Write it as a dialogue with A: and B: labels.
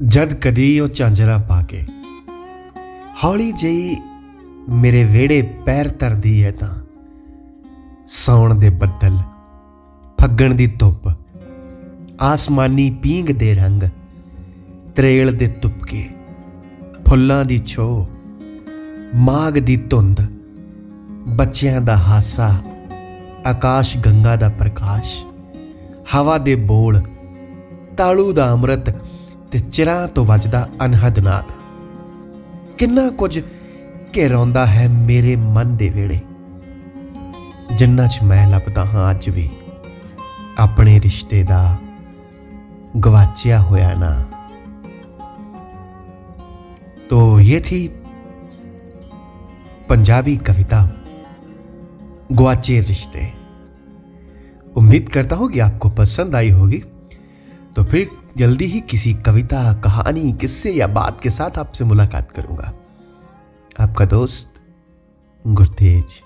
A: ਜਦ ਕਦੀ ਉਹ ਚਾਂਜਰਾ ਪਾ ਕੇ, ਹੌਲੀ ਜਿਹੀ ਮੇਰੇ ਵਿਹੜੇ ਪੈਰ ਧਰਦੀ ਹੈ ਤਾਂ ਸੌਣ ਦੇ ਬੱਦਲ, ਫੱਗਣ ਦੀ ਧੁੱਪ, ਆਸਮਾਨੀ ਪੀਂਗ ਦੇ ਰੰਗ, ਤਰੇਲ ਦੇ ਤੁਪਕੇ, ਫੁੱਲਾਂ ਦੀ ਛੋ ਮਾਗ ਦੀ ਧੁੰਦ, ਬੱਚਿਆਂ ਦਾ ਹਾਸਾ, ਆਕਾਸ਼ ਗੰਗਾ ਦਾ ਪ੍ਰਕਾਸ਼, ਹਵਾ ਦੇ ਬੋਲ, ਤਾਲੂ ਦਾ ਅੰਮ੍ਰਿਤ ਤੇ ਚਿਰਾਂ ਤੋਂ ਵੱਜਦਾ ਅਨਹਦ ਨਾਦ ਕਿੰਨਾ ਕੁਝ ਘੇਰਾਉਂਦਾ ਹੈ ਮੇਰੇ ਮਨ ਦੇ ਵੇੜੇ ਜਿੰਨਾ ਚ ਮੈਂ ਲੱਭਦਾ ਹਾਂ ਅੱਜ ਵੀ ਆਪਣੇ ਰਿਸ਼ਤੇ ਦਾ ਗਵਾਚਿਆ ਹੋਇਆ ਨਾ तो ये थी पंजाबी कविता ग्वाचे रिश्ते उम्मीद करता हूं कि आपको पसंद आई होगी तो फिर जल्दी ही किसी कविता, कहानी, किस्से या बात के साथ आपसे मुलाकात करूँगा। आपका दोस्त गुरतेज।